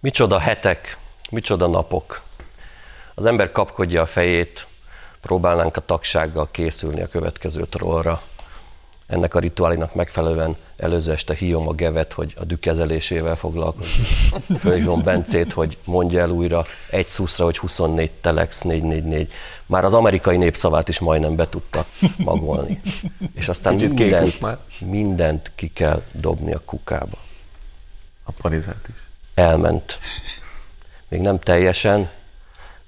Micsoda hetek, micsoda napok. Az ember kapkodja a fejét, próbálnánk a tagsággal készülni a következő trollra. Ennek a rituálinak megfelelően előző este hívom a gevet, hogy a dükezelésével foglalkozik. Fölhívom Bencét, hogy mondja el újra egy szuszra, hogy 24 telex 444. Már az amerikai népszavát is majdnem be tudta magolni. És aztán Kicsit mindent, már. mindent ki kell dobni a kukába. A parizát is. Elment. Még nem teljesen,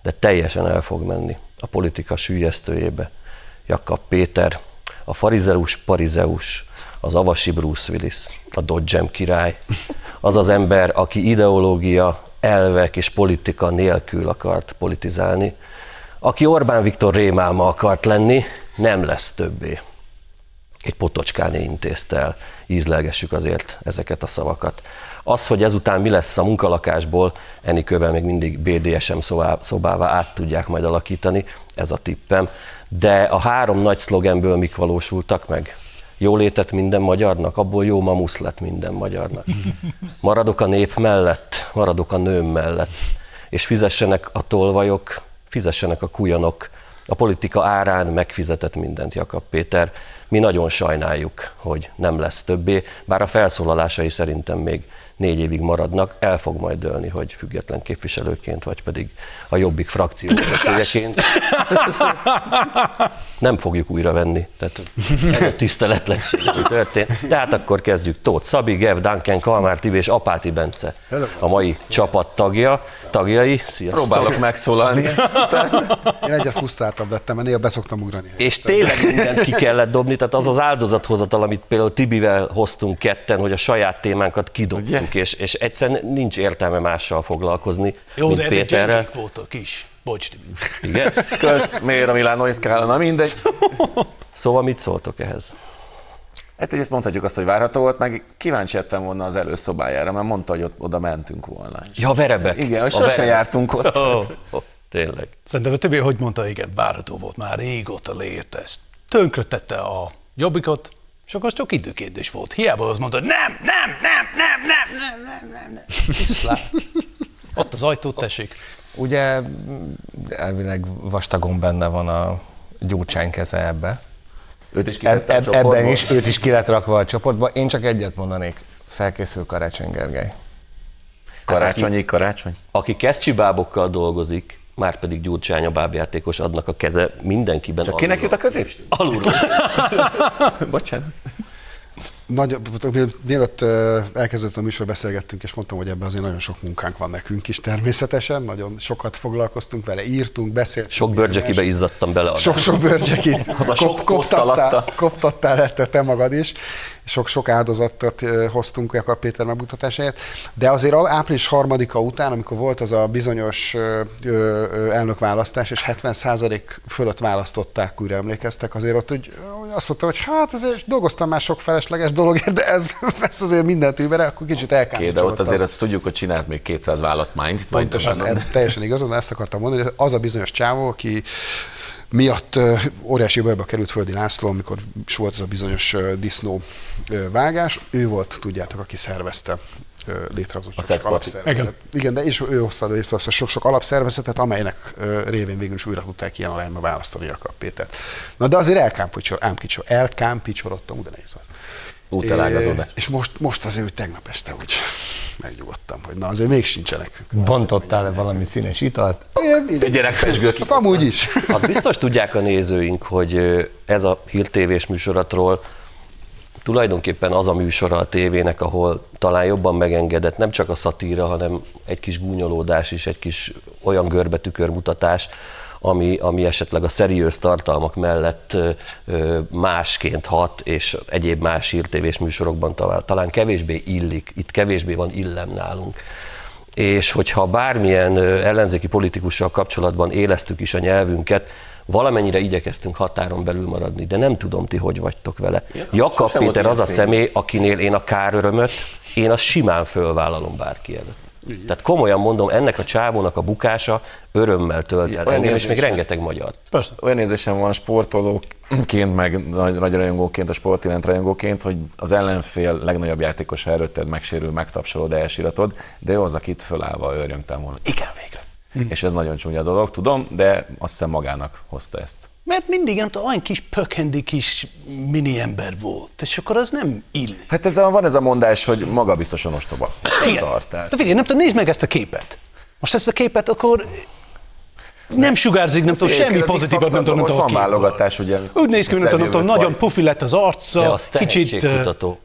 de teljesen el fog menni a politika sűjesztőjébe. Jakab Péter, a farizeus parizeus, az avasi Bruce Willis, a Dodgem király, az az ember, aki ideológia, elvek és politika nélkül akart politizálni, aki Orbán Viktor rémálma akart lenni, nem lesz többé. Egy potocskáné intézte el, ízlelgessük azért ezeket a szavakat. Az, hogy ezután mi lesz a munkalakásból, Enikővel még mindig BDSM szobá- szobává át tudják majd alakítani, ez a tippem. De a három nagy szlogenből mik valósultak meg? Jólétet minden magyarnak, abból jó mamusz lett minden magyarnak. Maradok a nép mellett, maradok a nőm mellett, és fizessenek a tolvajok, fizessenek a kujanok, a politika árán megfizetett mindent Jakab Péter. Mi nagyon sajnáljuk, hogy nem lesz többé, bár a felszólalásai szerintem még négy évig maradnak, el fog majd dőlni, hogy független képviselőként, vagy pedig a Jobbik frakció vezetőjeként. Nem fogjuk újra venni, tehát ez a tiszteletlenség, ami történt. De hát akkor kezdjük. Tóth Szabi, Gev, Duncan, Kalmár Tibi és Apáti Bence, a mai csapat tagja, tagjai. Sziasztok! Próbálok megszólalni. Én egyre frusztráltabb lettem, mert néha beszoktam ugrani. És tényleg mindent ki kellett dobni, tehát az az áldozathozatal, amit például Tibivel hoztunk ketten, hogy a saját témánkat kidobtuk, és, és egyszerűen nincs értelme mással foglalkozni, Jó, mint de ezek Péterrel. voltak is. Bocs. Igen? Kösz, miért a Milánó Iszkála? Na mindegy. Szóval mit szóltok ehhez? Hát ezt mondhatjuk azt, hogy várható volt, meg kíváncsi lettem volna az előszobájára, mert mondta, hogy ott oda mentünk volna. Ja, a verebek. Igen, hogy A sose jártunk ott. Oh, oh, tényleg. Szerintem a Tibi, hogy mondta, igen, várható volt, már régóta leérte ezt. Tönkretette a jobbikot, és akkor az csak időkérdés volt. Hiába az mondta, hogy nem, nem, nem, nem, nem, nem, nem, nem, nem. Viszlát. Ott az ajtót tessék. Ugye elvileg vastagon benne van a gyurcsány keze ebbe. Őt is Eb, eb, ebben is őt is ki lett rakva a csoportba. Én csak egyet mondanék. Felkészül Karácsony Gergely. Karácsonyi, karácsony. Aki kesztyűbábokkal dolgozik, már pedig Gyurcsány a bábjátékos adnak a keze mindenkiben. Csak kinek jut a középső? Alulról. Bocsánat. Nagy, mielőtt ö, elkezdett a műsor, beszélgettünk, és mondtam, hogy ebben azért nagyon sok munkánk van nekünk is természetesen, nagyon sokat foglalkoztunk vele, írtunk, beszéltünk. Sok bőrcsekibe izzadtam bele. Sok-sok bőrcsekit Az a sok koptattál lettél te magad is. Sok-sok áldozatot hoztunk Jakab Péter megmutatásáért. De azért a- április harmadika után, amikor volt az a bizonyos elnökválasztás, és 70% fölött választották, újra emlékeztek, azért ott úgy, azt mondta, hogy hát azért dolgoztam már sok felesleges dologért, de ez, ez azért mindent übere, akkor kicsit Oké, de elkámcsoltam. ott azért azt tudjuk, hogy csinált még 200 választmányt. Itt majd Pontosan, teljesen igazad, de ezt akartam mondani, hogy az a bizonyos csávó, aki miatt óriási bajba került Földi László, amikor is volt ez a bizonyos disznó vágás, ő volt, tudjátok, aki szervezte létrehozott sok-sok szexpartit. alapszervezet. Igen, de és ő hozta részt azt a sok-sok alapszervezetet, amelynek révén végül is újra tudták ilyen arányba választani Jakab Pétert. Na de azért elkámpicsor, elkámpicsor, elkámpicsorodtam, úgy de nehéz az. Útelágazódás. És most, most azért úgy tegnap este úgy megnyugodtam, hogy na azért még sincsenek. Bontottál-e valami színes italt? Én, Egy gyerek pesgő ki. azt amúgy is. Hát biztos tudják a nézőink, hogy ez a hírtévés műsoratról tulajdonképpen az a műsora a tévének, ahol talán jobban megengedett nem csak a szatíra, hanem egy kis gúnyolódás is, egy kis olyan görbetükörmutatás, ami, ami esetleg a szeriőz tartalmak mellett másként hat, és egyéb más hírtévés műsorokban talán, talán kevésbé illik, itt kevésbé van illem nálunk és hogyha bármilyen ellenzéki politikussal kapcsolatban élesztük is a nyelvünket, valamennyire igyekeztünk határon belül maradni, de nem tudom ti, hogy vagytok vele. Jakab sosem volt Péter az a személy, akinél én a kárörömöt, én azt simán fölvállalom bárki előtt. Tehát komolyan mondom, ennek a csávónak a bukása örömmel tölt el engem, és még rengeteg magyar. Persze. Olyan érzésem van sportolóként, meg nagy, nagy rajongóként, a sportirend rajongóként, hogy az ellenfél legnagyobb játékosa előtted megsérül, megtapsolod, elsíratod, de ő az, akit fölállva őrjöngtem volna. Igen, végre. És ez nagyon csúnya dolog, tudom, de azt hiszem magának hozta ezt. Mert mindig, nem tudom, olyan kis pökhendi kis mini ember volt, és akkor az nem ill. Hát ez a, van ez a mondás, hogy maga biztosan ostoba. Szar, tehát. De figyelj, nem tudom, nézd meg ezt a képet. Most ezt a képet akkor nem sugárzik, nem tudom, semmi Az pozitívat nem tudom, Most van válogatás, ugye? Úgy néz ki, mint nem tudom, nagyon pufi lett az arca, az kicsit.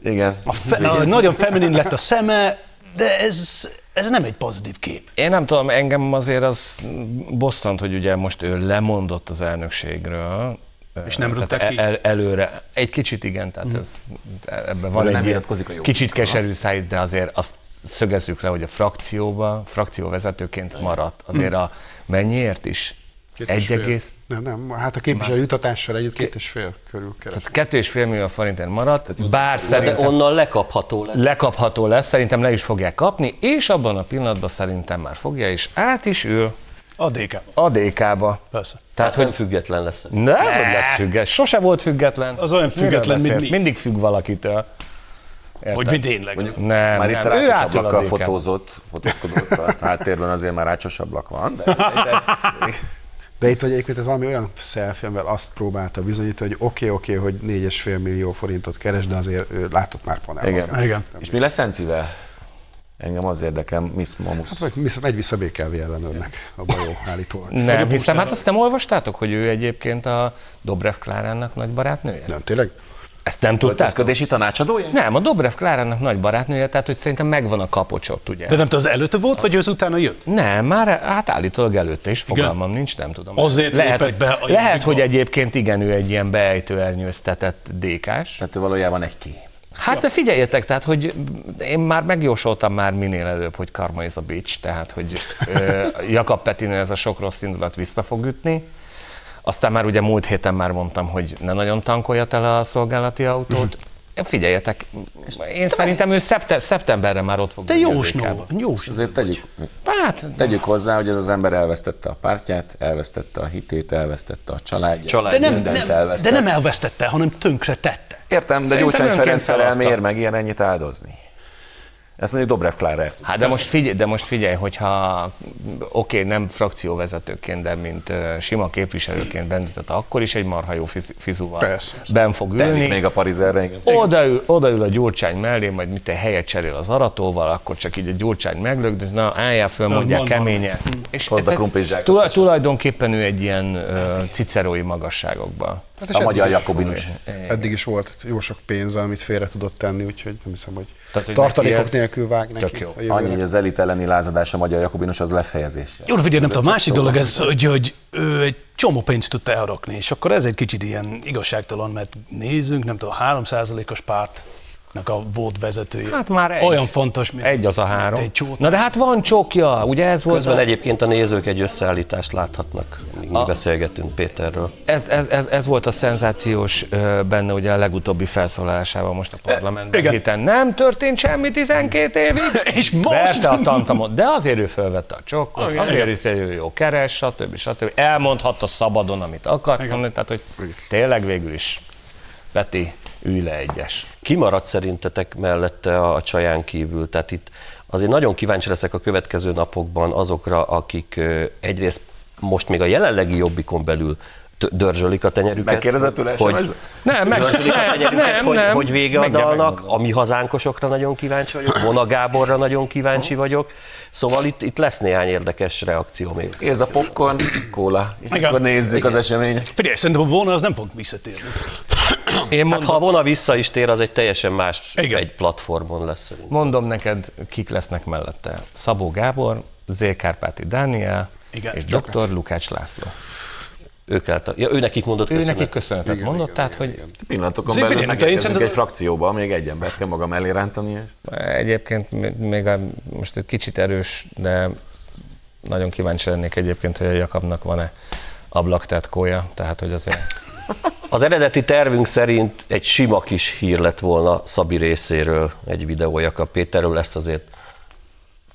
Igen. a fe, a, nagyon feminin lett a szeme, de ez, ez nem egy pozitív kép. Én nem tudom, engem azért az bosszant, hogy ugye most ő lemondott az elnökségről. És nem rúgták ki? El, előre, egy kicsit igen, tehát ez, ebben van egy nem ilyen a jó kicsit keserű szájíz, de azért azt szögezzük le, hogy a frakcióba, frakcióvezetőként maradt. Azért a mennyiért is? Két Egy egész, Nem, nem, hát a képviselő jutatással együtt két és fél körül keres. tehát kettő és fél millió forintért maradt, bár De szerintem onnan lekapható lesz. lekapható lesz, szerintem le is fogják kapni, és abban a pillanatban szerintem már fogja, és át is ül A DK. a DK-ba. Persze. Tehát, hogy független lesz. Nem, hogy lesz független. Sose volt független. Az olyan független, mint mi. Mindig függ valakitől. Érted? Hogy mi tényleg. Nem, Már itt nem. a Ő rácsos ablakkal fotózott, fotózkodott, a háttérben azért már rácsos ablak van, de, de, De itt vagy egyébként ez valami olyan selfie, amivel azt próbálta bizonyítani, hogy oké, okay, oké, okay, hogy 4,5 millió forintot keres, de azért ő látott már panel. igen. Igen. És mi lesz Encivel? Engem az érdekel, Miss Mamus. Hát vagy vissza- megy vissza BKV ellenőrnek a bajó állítólag. Nem, hiszem, hát azt nem olvastátok, hogy ő egyébként a Dobrev Klárának nagy barátnője? Nem, tényleg? Ezt nem tudtátok? Öltözködési tanácsadója? Nem, a Dobrev Klárának nagy barátnője, tehát hogy szerintem megvan a kapocsot, ugye? De nem tudom, az előtte volt, vagy az utána jött? Nem, már hát állítólag előtte is fogalmam nincs, nem tudom. Azért lehet, hogy, be a lehet, hogy egyébként igen, ő egy ilyen beejtő ernyőztetett dékás. Tehát ő valójában egy ké. Hát de figyeljetek, tehát hogy én már megjósoltam már minél előbb, hogy karma is a bitch, tehát hogy ö, Jakab Petinő ez a sok rossz indulat vissza fog ütni. Aztán már ugye múlt héten már mondtam, hogy ne nagyon tankoljat el a szolgálati autót. Figyeljetek, én szerintem ő szepte, szeptemberre már ott fog a jósnó, jósnó. Azért tegyük, Hát, tegyük hozzá, hogy ez az ember elvesztette a pártját, elvesztette a hitét, elvesztette a családját. Család. De nem, mindent nem, de nem elvesztette, hanem tönkre tette. Értem, de Gyurcsány önként Ferenc szerelme feladta. ér meg ilyen ennyit áldozni. Ezt mondjuk Dobrev Klára el. Hát de most figyelj, de most figyelj hogyha oké, nem frakcióvezetőként, de mint ö, sima képviselőként bendített, akkor is egy marha jó fiz- fizúval Persze. ben fog Telik ülni. még a Parizerre. Odaül, odaül a gyurcsány mellé, majd mit egy helyet cserél az aratóval, akkor csak így a gyurcsány meglögdös, na álljál föl, mondják keményen. És Hozd a tulajdonképpen ő egy ilyen ö, cicerói magasságokban. Hát és A magyar jakobinus. Eddig is volt jó sok pénze, amit félre tudott tenni, úgyhogy nem hiszem, hogy, Tehát, hogy tartalékok nélkül vág neki. tök jó. Annyi, hogy az elit elleni lázadás a magyar jakobinus az lefejezés. Jó, figyelj, nem tudom, a másik dolog ez, hogy, hogy ő egy csomó pénzt tud elrakni, és akkor ez egy kicsit ilyen igazságtalan, mert nézzünk, nem tudom, 3%-os pártnak a volt vezetője. Hát már egy. Olyan fontos, mint Egy az a három. Egy. Na de hát van csokja, ugye ez volt Közben a... egyébként a nézők egy összeállítást láthatnak, míg mi beszélgetünk Péterről. Ez, ez, ez, ez volt a szenzációs benne ugye a legutóbbi felszólásában most a parlamentben. igen. Héten nem történt semmi 12 évig. És most? Verte a tantamot, de azért ő fölvette a csokkot, azért is ő jó keres, stb. stb. Elmondhatta szabadon, amit akar mondani, tehát hogy tényleg végül is Peti, ülj le egyes. Kimaradt szerintetek mellette a, csaján kívül? Tehát itt azért nagyon kíváncsi leszek a következő napokban azokra, akik egyrészt most még a jelenlegi jobbikon belül dörzsölik a tenyerüket. Megkérdezett tőle hogy? Nem, meg, dörzsölik a nem, tenyerüket, nem, hogy, nem. hogy vége a dalnak. A mi hazánkosokra nagyon kíváncsi vagyok, Vona Gáborra nagyon kíváncsi vagyok. Szóval itt, itt lesz néhány érdekes reakció még. Ez a popcorn, kóla. Igen. akkor nézzük az események. Figyelj, szerintem a volna az nem fog visszatérni. Én Hát mondom, ha a Vona vissza is tér, az egy teljesen más Igen. egy platformon lesz szerintem. mondom neked, kik lesznek mellette. Szabó Gábor, Zél Kárpáti Dániel Igen. és dr. Lukács László. Ők által, ja, ő nekik mondott Ő köszönet. nekik köszönetet Igen, mondott, igen, tehát igen, hogy igen. Pillanatokon Azért belül megérkezünk egy frakcióba, még egy embert kell magam elé rántani. És... Egyébként még- még a, most egy kicsit erős, de nagyon kíváncsi lennék egyébként, hogy a Jakabnak van-e ablaktetkója, tehát hogy azért Az eredeti tervünk szerint egy sima kis hír lett volna Szabi részéről, egy videó Jakab Péterről, ezt azért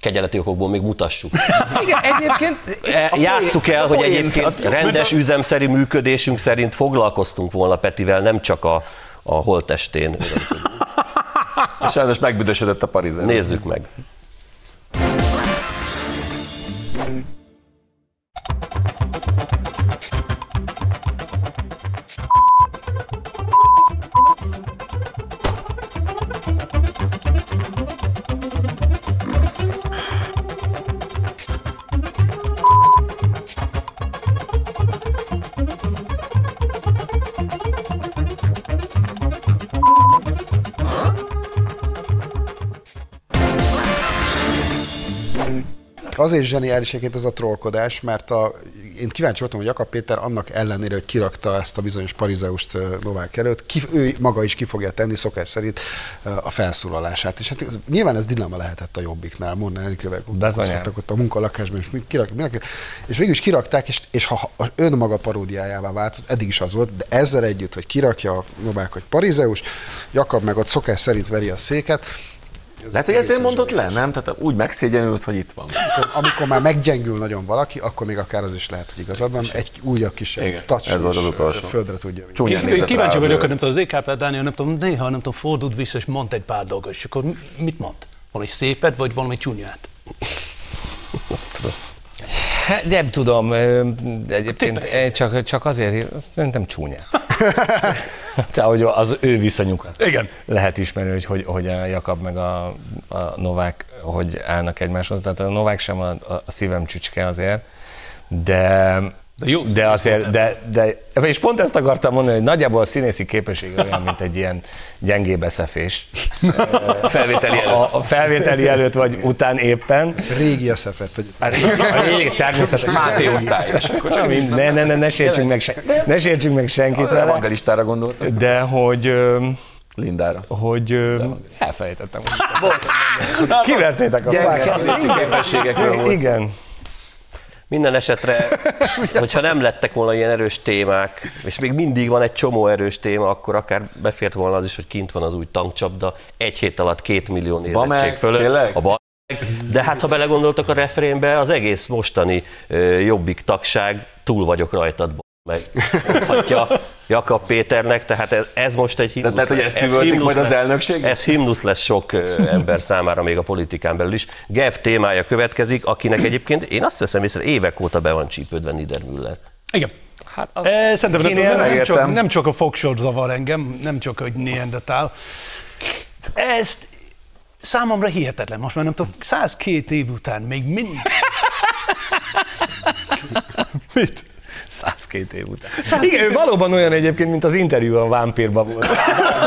kegyeleti okokból még mutassuk. Igen, egyébként... E, Játsszuk el, hogy egyébként rendes üzemszerű működésünk szerint foglalkoztunk volna Petivel, nem csak a, a holtestén. És sajnos megbüdösödött a Parizer. Nézzük meg. Azért zseniális egyébként ez a trollkodás, mert a, én kíváncsi voltam, hogy Jakab Péter annak ellenére, hogy kirakta ezt a bizonyos parizeust Novák előtt, ki, ő maga is ki fogja tenni szokás szerint a felszólalását. És hát ez, nyilván ez dilemma lehetett a jobbiknál, mondani elkövek, Bizonyán. ott a munkalakásban, és, kirak, mindenki, és végül is kirakták, és, és ha ha önmaga paródiájává változott, eddig is az volt, de ezzel együtt, hogy kirakja a Novák, hogy parizeus, Jakab meg ott szokás szerint veri a széket, ez Lehet, hogy ezért mondott le, nem? Tehát úgy megszégyenült, hogy itt van. amikor, amikor már meggyengül nagyon valaki, akkor még akár az is lehet, hogy igazad van. Egy újabb kisebb Igen, touch ez volt az is, utolsó. Földre tudja. Csúnyán Én rá kíváncsi az vagyok, hogy nem tudom, az EKP Dániel, nem tudom, néha nem tudom, fordult vissza, és mond egy pár dolgot, és akkor mit mond? Valami szépet, vagy valami csúnyát? Hát, nem tudom, egyébként eh, csak, csak azért, szerintem csúnyát. Tehát, hogy az ő viszonyukat Igen. lehet ismerni, hogy, hogy, hogy a Jakab meg a, a Novák, hogy állnak egymáshoz. Tehát a Novák sem a, a szívem csücske azért, de, De jó de azért, de, de, és pont ezt akartam mondani, hogy nagyjából a színészi képessége olyan, mint egy ilyen gyengébb eszefés. Felvételi előtt. A, a felvételi előtt vagy után éppen. Régi eszefet, hogy A régi, a régi természetesen. Máté osztályos. Ne, ne, ne, ne sértsünk meg, sen, ne sértsünk meg senkit vele, Evangelistára gondoltam. de hogy, Lindára. hogy ö, elfelejtettem. Kivertétek a Gyenge képességekről volt. Igen. Minden esetre, hogyha nem lettek volna ilyen erős témák, és még mindig van egy csomó erős téma, akkor akár befért volna az is, hogy kint van az új tankcsapda, egy hét alatt két millió nézettség meg, fölött. tényleg? A ba- de hát, ha belegondoltak a refrénbe, az egész mostani ö, jobbik tagság, túl vagyok rajtad, b- meg mondhatja Jakab Péternek, tehát ez, ez most egy himnusz. Tehát, hogy ezt ez üvöltik himnusz majd az lesz- elnökség? Ez himnusz lesz sok ember számára, még a politikán belül is. Gev témája következik, akinek egyébként én azt veszem észre, évek óta be van csípődve Niedermüller. Igen. Hát az E, szerintem nem, nem, csak, nem csak a fogsor zavar engem, nem csak, hogy neandertál. Ezt számomra hihetetlen. Most már nem tudom, 102 év után még mindig... Mit? 102 év után. Igen, ő valóban olyan egyébként, mint az interjú a vámpírban volt.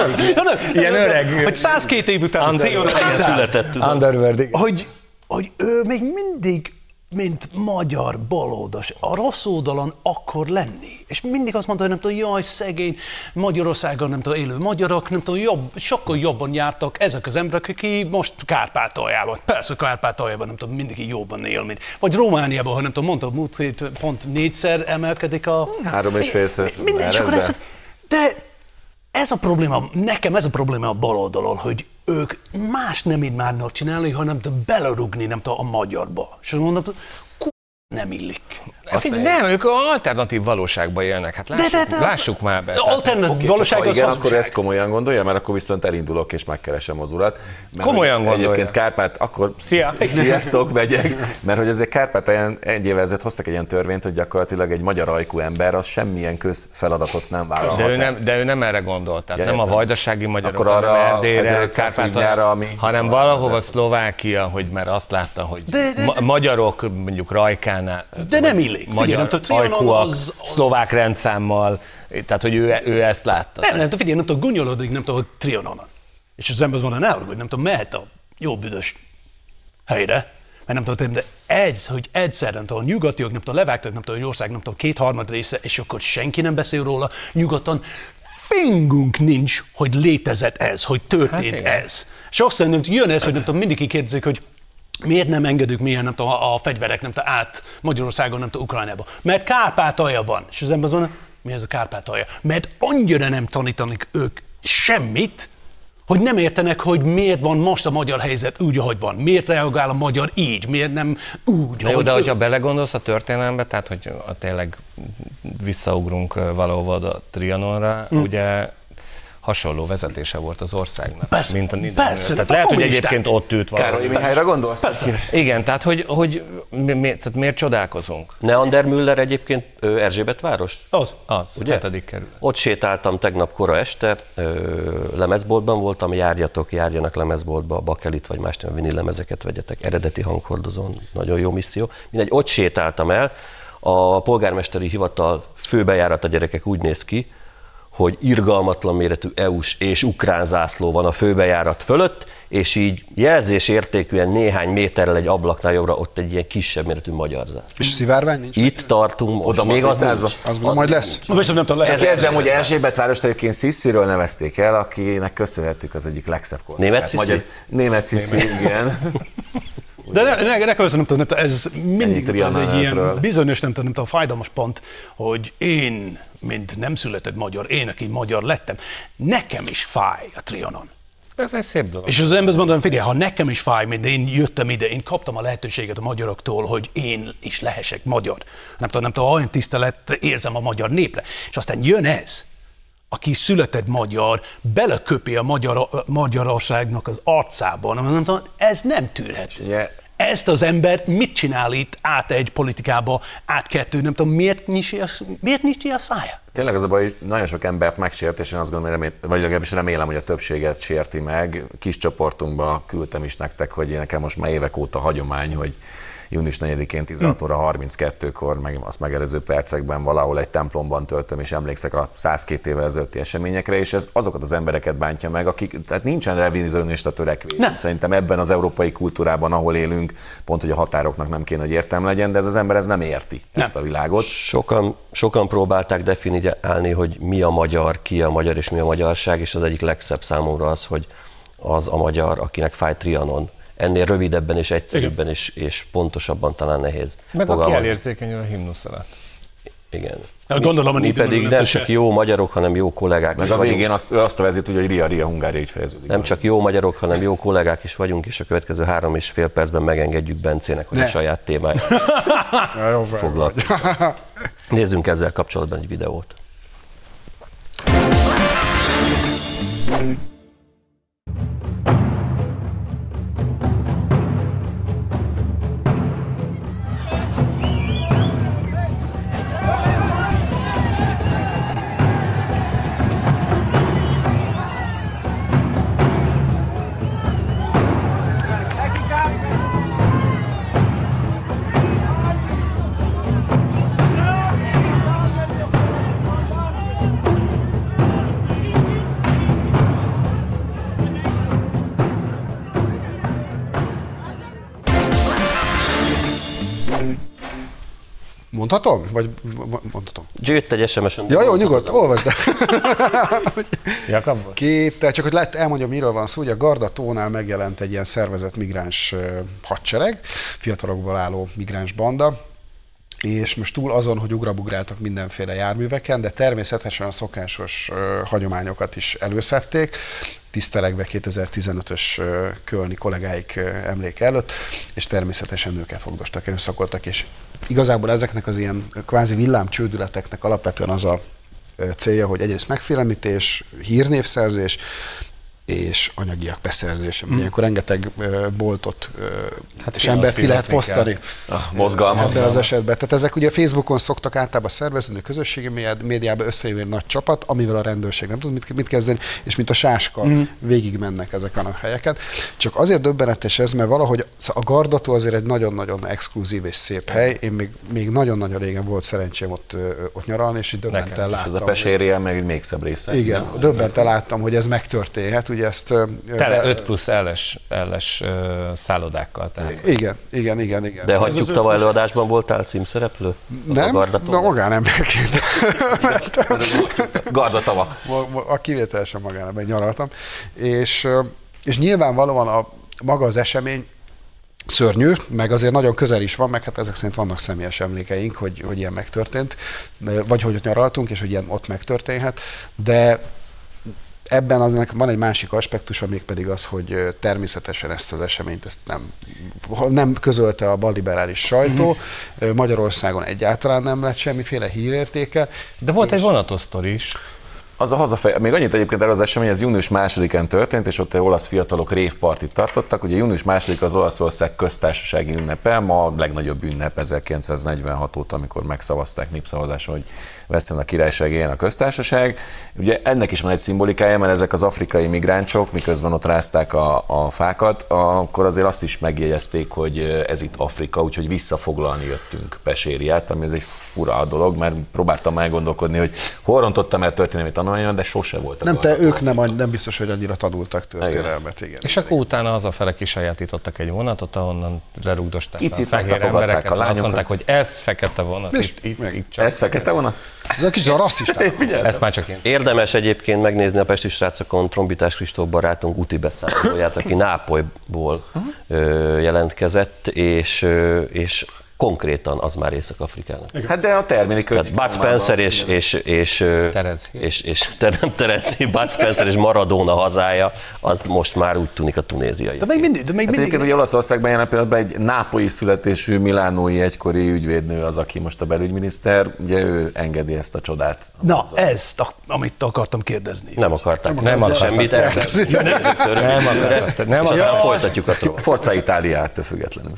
Ilyen öreg. Hogy 102 év után, a Született. Underworld, hogy, hogy ő még mindig, mint magyar baloldas, a rossz oldalon akar lenni. És mindig azt mondta, hogy nem tudom, jaj, szegény Magyarországon nem tudom, élő magyarok, nem tudom, jobb, sokkal jobban jártak ezek az emberek, akik most Kárpátaljában, persze Kárpátaljában nem tudom, mindig jobban él, mint, vagy Romániában, ha nem tudom, mondta, múlt hét pont négyszer emelkedik a... Három és félszer. Minden, és akkor de- ez a probléma, nekem ez a probléma a bal oldalon, hogy ők más nem így márnak csinálni, hanem belerugni, nem tudom, a magyarba. És azt mondom, nem illik. Azt nem, ők alternatív valóságban élnek. Hát lássuk, de- de az- lássuk már be. Tehát- Alternatív valóság Ha az igen, hazugság. akkor ezt komolyan gondolja, mert akkor viszont elindulok és megkeresem az urat. Mert Komolyan hogy gondolja. Egyébként Kárpát, akkor Szia. sziasztok, megyek, mert hogy azért Kárpátalján egy évvel ezelőtt hoztak egy ilyen törvényt, hogy gyakorlatilag egy magyar ajkú ember az semmilyen közfeladatot nem vállalhat. De ő, nem, de ő nem erre gondolt, tehát Ja, nem a vajdasági magyarok, Akkor arra hanem Erdélyre, 1500 Kárpátalján, hívnyára, ami hanem 26 valahova. Szlovákia, hogy mert azt látta, hogy De- de- ma- magyarok mondjuk Rajkánál, De nem illik. Figyelj, magyar nem tudom, ajkúak, az- az- szlovák rendszámmal, tehát hogy ő, ő ezt látta. Nem, nem tudom, figyelj, nem tudom, gunyolodik, nem tudom, hogy Trianonon. És az ember azt mondja, ne hogy nem tudom, mehet a jó büdös helyre, mert nem tudom, de egy, hogy egyszer, nem tudom, a nyugatiak, nem tudom, levágtak, nem tudom, egy ország, nem tudom, kétharmad része, és akkor senki nem beszél róla, nyugaton fingunk nincs, hogy létezett ez, hogy történt Hát hát igen. ez. És azt hogy jön ez, hogy nem tudom, mindig kérdezik, hogy miért nem engedünk milyen, nem tudom, a a fegyverek, nem tudom, át Magyarországon, nem tudom, Ukrajnába. Mert Kárpátalja van. És az ember mondja, mi ez a Kárpátalja? Mert annyira nem tanítanak ők semmit, Hogy nem értenek, hogy miért van most a magyar helyzet úgy, ahogy van. Miért reagál a magyar így, miért nem úgy, jó, ahogy de ő. hogyha belegondolsz a történelembe, tehát hogy a tényleg visszaugrunk valahova a Trianonra, mm. ugye hasonló vezetése volt az országnak. Persze, mint a persze, Tehát a lehet, hogy egyébként ott ült valami. Károly Mihályra gondolsz? Persze. Igen, tehát hogy, hogy mi, mi, tehát miért csodálkozunk? Neander Müller egyébként ö, Erzsébet város? Az. Az, Ugye? ugye? hetedik kerület. Ott sétáltam tegnap kora este, ö, lemezboltban voltam, járjatok, járjanak lemezboltba, bakelit vagy más nem, vinil lemezeket vegyetek, eredeti hanghordozón, nagyon jó misszió. Mindegy, ott sétáltam el, a polgármesteri hivatal főbejárat a gyerekek úgy néz ki, hogy irgalmatlan méretű EU-s és ukrán zászló van a főbejárat fölött, és így jelzésértékűen néhány méterrel egy ablaknál jobbra ott egy ilyen kisebb méretű magyar zászló. És szivárvány nincs? Itt tartunk most. Oda még az nincs. Az mondom, majd lesz. Viszont nem tudom, lehet. Csak érzem, hogy Erzsébet várost egyébként Szisziről nevezték el, akinek köszönhetjük az egyik legszebb korszakát. Német Sziszi? Magyar- Német Sziszi, igen. De ne, ne, ne nem tudom, ez mindig ez egy ilyen bizonyos, nem tudom, nem tudom, fájdalmas pont, hogy én, mint nem született magyar, én, aki magyar lettem, nekem is fáj a Trianon. Ez egy szép dolog. És az ember azt mondom, figyelj, ha nekem is fáj, mint én jöttem ide, én kaptam a lehetőséget a magyaroktól, hogy én is lehessek magyar. Nem tudom, nem tudom, olyan tisztelet érzem a magyar népre. És aztán jön ez, aki született magyar, beleköpi a magyar, Magyarországnak az arcában. Nem tudom, ez nem tűrhető. Ugye- Ezt az ember mit csinál itt át egy politikába, át kettő, nem tudom, miért nyisi a, miért nyisi a szája? Tényleg az a baj, hogy nagyon sok embert megsért, és én azt gondolom, remé- vagy legalábbis remélem, hogy a többséget sérti meg. Kis csoportunkba küldtem is nektek, hogy nekem most már évek óta hagyomány, hogy június 4-én 16 óra 32-kor, meg azt megelőző percekben valahol egy templomban töltöm, és emlékszek a 102 évvel ezelőtti eseményekre, és ez azokat az embereket bántja meg, akik, tehát nincsen revizionista törekvés. Nem. Szerintem ebben az európai kultúrában, ahol élünk, pont, hogy a határoknak nem kéne, hogy értelme legyen, de ez az ember ez nem érti ezt a világot. Sokan, sokan próbálták definiálni, hogy mi a magyar, ki a magyar és mi a magyarság, és az egyik legszebb számomra az, hogy az a magyar, akinek fáj Trianon. Ennél rövidebben és egyszerűbben és, és pontosabban talán nehéz. Meg aki fogalmazni. elérzékenyül a himnusz alatt. Igen. Gondolom, a Mi népben pedig nem csak jó magyarok, hanem jó kollégák Meg is a vagyunk. végén azt, ő azt a vezet, hogy Ria Ria Hungária így fejeződik. Nem csak jó magyarok, hanem jó kollégák is vagyunk, és a következő három és fél percben megengedjük Bencének, hogy Ne. a saját témáját foglalkozik. Nézzünk ezzel kapcsolatban egy videót. Mondhatom? Vagy mondhatom? Jött egy SMS-en. Ja, jó, nyugodt, olvasd el. Jakab? Két, csak hogy lett, elmondjam, miről van szó. Ugye a Garda tónál megjelent egy ilyen szervezett migráns hadsereg, fiatalokból álló migráns banda, és most túl azon, hogy ugrabugráltak mindenféle járműveken, de természetesen a szokásos ö, hagyományokat is előszedték, tisztelegve 2015-ös ö, kölni kollégáik emléke előtt, és természetesen nőket fogdostak, erőszakoltak, és igazából ezeknek az ilyen kvázi villámcsődületeknek alapvetően az a célja, hogy egyrészt megfélemlítés, hírnévszerzés, és anyagiak beszerzése. Hmm. Ilyenkor rengeteg boltot hát és embert ki lehet fosztani Ah, mozgalmat. ebben az esetben. Tehát ezek ugye Facebookon szoktak általában szervezni, a közösségi médiá- médiában összejön egy nagy csapat, amivel a rendőrség nem tud mit, mit kezdeni, és mint a sáska mm. végig mennek ezeken a helyeken. Csak azért döbbenetes ez, mert valahogy a Gardató azért egy nagyon-nagyon exkluzív és szép hely. Én még, még nagyon-nagyon régen volt szerencsém ott, ott nyaralni, és döbbenten És ez láttam. a pesérje meg még szebb része. Igen, döbbenten láttam, hogy ez megtörténhet. Ugye ezt, Tele be- 5 plusz elles, elles szállodákkal. Tehát. Igen, igen, igen, igen. De hagyjuk tavaly előadásban voltál címszereplő? Nem, de magánemberként. Garda tava. Ma- ma- a kivételesen magánában nyaraltam. És, és nyilvánvalóan a, maga az esemény szörnyű, meg azért nagyon közel is van, meg hát ezek szerint vannak személyes emlékeink, hogy, hogy ilyen megtörtént, vagy hogy ott nyaraltunk, és hogy ilyen ott megtörténhet, de Ebben aznak van egy másik aspektus, amik pedig az, hogy természetesen ezt az eseményt ezt nem, nem közölte a balliberális sajtó. Ö, Magyarországon egyáltalán nem lett semmiféle hírértéke. De volt egy vonatos sztori is. Az a hazafej, még annyit egyébként erről az esemény, ez június másodikán történt, és ott olasz fiatalok révpartit tartottak. Ugye június második az Olaszország köztársasági ünnepe, ma a legnagyobb ünnep 1946 óta, amikor megszavazták népszavazáson, hogy veszten a királyság éljen a köztársaság. Ugye ennek is van egy szimbolikája, mert ezek az afrikai migránsok, miközben ott rázták a, a fákat, akkor azért azt is megjegyezték, hogy ez itt Afrika, úgyhogy visszafoglalni jöttünk Pesériát, ami ez egy fura dolog, mert próbáltam elgondolkodni, hogy hol rontottam el történelmi tanulmányon, de sose volt. Nem, te, ők nem, nem biztos, hogy annyira tanultak történelmet. Igen. És akkor utána hazafele kisajátítottak egy vonatot, ahonnan lerugdosták Kicit a fehér embereket, a és azt lányokat. mondták, hogy ez fekete vonat, És itt, itt, meg- itt csak. Ez fekete volna? Ez a kicsit a rasszisták. Ezt már csak én. Érdemes egyébként megnézni a Pesti srácokon Trombitás Kristóf barátunk úti beszámolóját, aki Nápolyból jelentkezett, és, és konkrétan az már Észak-Afrikának. Hát de a terméli Tehát Bud Spencer és, és, és, Terence és, és nem Terence Hill, Bud Spencer és Maradona hazája, az most már úgy tűnik a tunéziai. De még mindig, de még Hát mindig. egyébként ugye Olaszországban jelen pillanatban egy nápolyi születésű milánói egykori ügyvédnő az, aki most a belügyminiszter, ugye ő engedi ezt a csodát. Na, ezt, a- amit akartam kérdezni. Nem akarták. Nem akartak. Semmit elkezdeni. Nem akartak. Nem És aztán akartak. folytatjuk a troll. Forza Itália ettől függetlenül.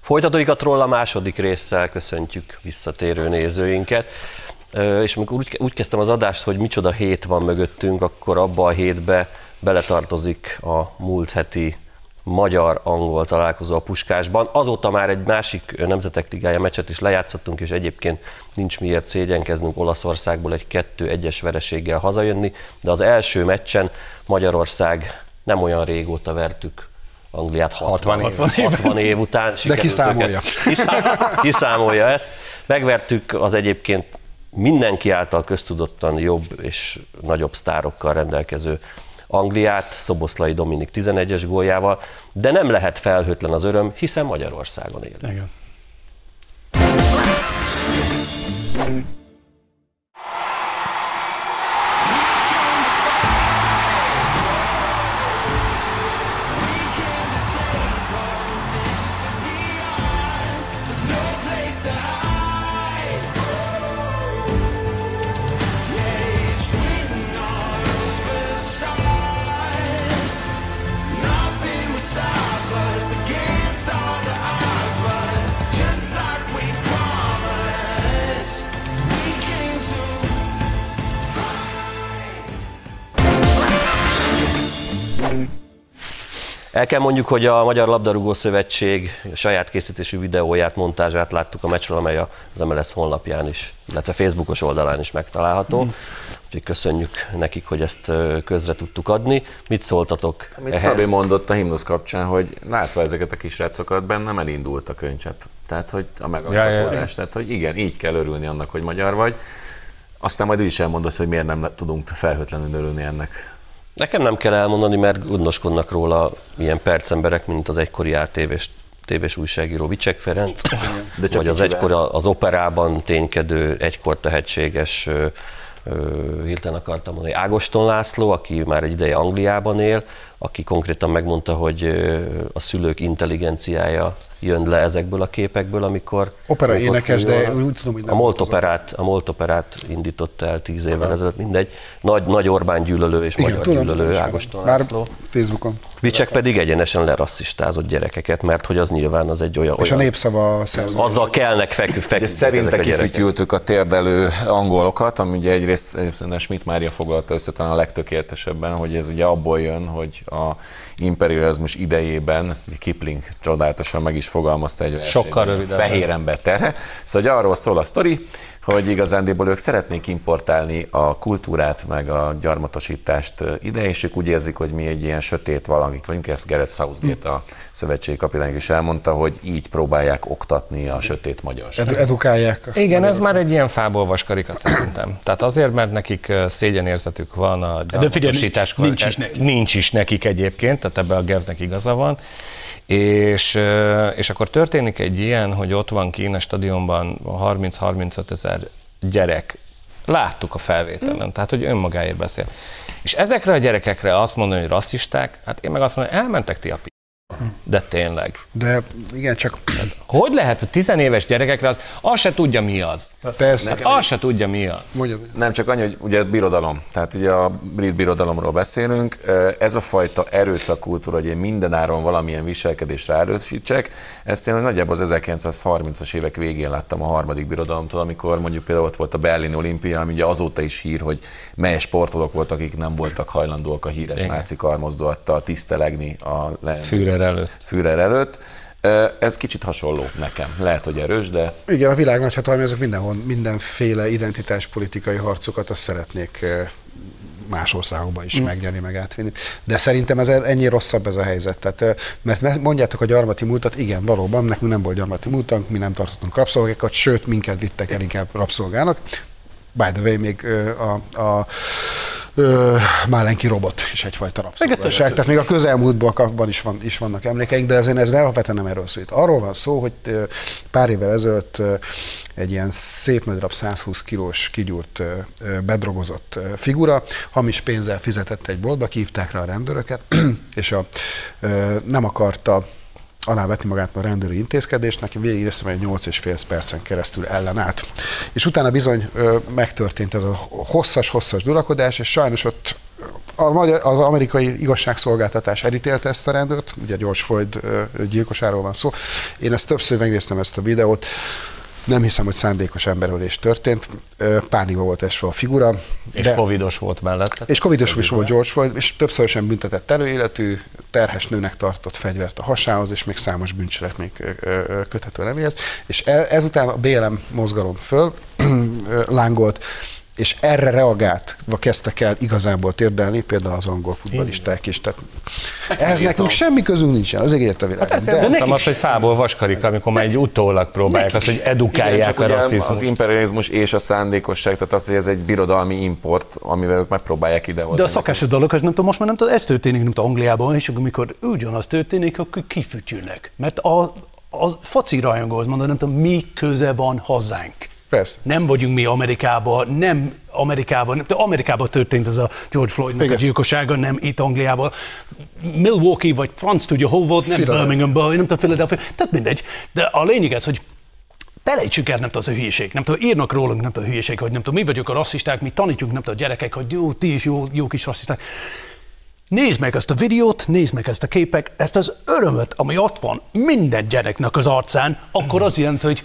Folytatódik a troll a második résszel, köszöntjük visszatérő nézőinket. És amikor úgy, úgy kezdtem az adást, hogy micsoda hét van mögöttünk, akkor abba a hétbe beletartozik a múlt heti magyar-angol találkozó a Puskásban. Azóta már egy másik Nemzetek Ligája meccset is lejátszottunk, és egyébként nincs miért szégyenkeznünk Olaszországból egy 2-1-es vereséggel hazajönni, de az első meccsen Magyarország nem olyan régóta vertük Angliát 60, 60 év, 60 év után. sikerült kiszámolja. őket- Kiszá- kiszámolja ezt. Megvertük az egyébként mindenki által köztudottan jobb és nagyobb sztárokkal rendelkező Angliát, Szoboszlai Dominik 11-es góljával, de nem lehet felhőtlen az öröm, hiszen Magyarországon él. Igen. El kell mondjuk, hogy a Magyar Labdarúgó Szövetség saját készítésű videóját, montázsát láttuk a meccsről, amely az MLS honlapján is, illetve Facebookos oldalán is megtalálható. Úgyhogy köszönjük nekik, hogy ezt közre tudtuk adni. Mit szóltatok Amit Szabi mondott a himnusz kapcsán, hogy látva ezeket a kisrácokat, bennem elindult a könycsepp. Tehát, hogy a megalkotórás, Ja, ja, ja. tehát, hogy igen, így kell örülni annak, hogy magyar vagy. Aztán majd ő is elmondott, hogy miért nem tudunk felhőtlenül örülni ennek. Nekem nem kell elmondani, mert gondoskodnak róla ilyen percemberek, mint az egykori ATV-s tévés újságíró Vicsek Ferenc, De csak vagy az egykor az operában ténykedő, egykor tehetséges, hirtelen akartam mondani, Ágoston László, aki már egy ideje Angliában él, aki konkrétan megmondta, hogy a szülők intelligenciája jön le ezekből a képekből, amikor... Opera amikor énekes, de úgy tudom, hogy nem A volt az Moltoperát, a Moltoperát indította el tíz évvel ezelőtt, mindegy. Nagy, nagy Orbán gyűlölő és magyar gyűlölő tudom, Ágoston Már László. Facebookon. Vicsek pedig egyenesen lerasszistázott gyerekeket, mert hogy az nyilván az egy olyan... És a olyan népszava szerző. azzal kellnek fekü, feküdni szerinte ezek a kifütyültük a térdelő angolokat, ami ugye egyrészt szerintem Schmidt Mária foglalta össze talán a legtökéletesebben, hogy ez ugye abból jön, hogy a imperializmus idejében, ezt Kipling csodálatosan meg is fogalmazta egy Sokkal versenyben, rövidebben. Fehér ember terhe. Szóval arról szól a sztori, hogy igazándiból ők szeretnék importálni a kultúrát, meg a gyarmatosítást eh, ide, és ők úgy érzik, hogy mi egy ilyen sötét valamik vagyunk, ezt Gareth Southgate, a szövetségi kapitány is elmondta, hogy így próbálják oktatni a sötét magyarságot. Edu- edukálják. Igen, ez már egy ilyen fából vaskarika szerintem. Tehát azért, mert nekik ö, szégyenérzetük van a figyelj, gyarmatosításkor. nincs is nekik. Nincs is nekik egyébként, tehát ebben a Gevnek igaza van, és, és akkor történik egy ilyen, hogy ott van Kína stadionban 30-35 ezer gyerek, láttuk a felvételen, tehát hogy önmagáért beszél. És ezekre a gyerekekre azt mondani, hogy rasszisták, hát én meg azt mondom, hogy elmentek ti a de tényleg. De igen, csak Hogy lehet, hogy tizenéves gyerekekre az, az se tudja mi az. persze, Hát az se tudja mi az. mondjad. Nem csak annyi, hogy ugye birodalom, tehát ugye a brit birodalomról beszélünk, ez a fajta erőszakkultúra, hogy én mindenáron valamilyen viselkedésre erősítsek, ezt én nagyjából az 1930-as évek végén láttam a harmadik birodalomtól, amikor mondjuk például ott volt a Berlin olimpia, ami ugye azóta is hír, hogy mely sportolók voltak, akik nem voltak hajlandóak a híres Igen. náci karmozdulattal tisztelegni a leendő Führer előtt. Führer előtt. Ez kicsit hasonló nekem. Lehet, hogy erős, de Igen, a világ nagyhatalmi azok mindenhol, mindenféle identitáspolitikai harcokat azt szeretnék más országokba is mm. megnyerni, meg átvinni. De szerintem ez ennyi rosszabb ez a helyzet. Tehát, eh, mert me- mondjátok a gyarmati múltat, igen, valóban, nekünk nem volt gyarmati múltunk, mi nem tartottunk rabszolgákat, sőt, minket vittek el inkább rabszolgának. By the way, még a, a ö, Málenki robot is egyfajta rabszolgaság. Tehát még a közelmúltban is, van, is vannak emlékeink, de ezért ez alapvetően nem erről szól. Arról van szó, hogy pár évvel ezelőtt egy ilyen szép darab 120 kilós kigyúrt bedrogozott figura, hamis pénzzel fizetett egy boltba, kívták rá a rendőröket, és a, nem akarta alávetni magát a rendőri intézkedésnek, végig hiszem, hogy 8,5 percen keresztül ellenállt. És utána bizony ö, megtörtént ez a hosszas-hosszas durakodás, és sajnos ott a magyar, az amerikai igazságszolgáltatás elítélte ezt a rendőrt, ugye George Floyd gyilkosáról van szó. Én ezt többször megnéztem ezt a videót, nem hiszem, hogy szándékos emberölés történt, pánikba volt esve a figura. És covidos volt mellette. És covidos is volt George Floyd, és többszörösen büntetett előéletű, terhes nőnek tartott fegyvert a hasához, és még számos bűncselekmény köthető nevéhez. És e- ezután a BLM mozgalom föl lángolt, és erre reagáltva kezdtek el igazából térdelni, például az angol futballisták is. Tehát ehhez nekünk semmi közünk nincsen, az egész a világon. Hát ezért de, mondtam azt, hogy fából vaskarika, amikor már egy utólag próbálják azt, hogy edukálják csak a rasszizmust. az imperializmus és a szándékosság, tehát az, hogy ez egy birodalmi import, amivel ők megpróbálják idehozni. De a szakás dolog, az nem tudom, most már nem tudom, ez történik, nem tudom, Angliában, és amikor ugyanaz történik, akkor kifütyülnek. Mert a, a foci rajongóhoz mondom, nem tudom, mi köze van hozzánk. Persze. Nem vagyunk mi Amerikában, nem Amerikában, nem tudom, Amerikában történt ez a George Floydnak a Igen. gyilkossága, nem itt Angliában. Milwaukee, vagy franc tudja, hol volt, nem Philadelphia. Birminghamban, nem tudom, Philadelphia, tehát mindegy. De a lényeg ez, hogy felejtsük el, nem tudom, az a hülyeség. Nem tudom, írnak rólunk, nem tudom, a hülyeség, hogy nem tudom, mi vagyunk a rasszisták, mi tanítsuk, nem tudom, a gyerekek, hogy jó, ti is jó, jó kis rasszisták. Nézd meg ezt a videót, nézd meg ezt a képek, ezt az örömöt, ami ott van minden gyereknek az arcán, akkor az jelenti, hogy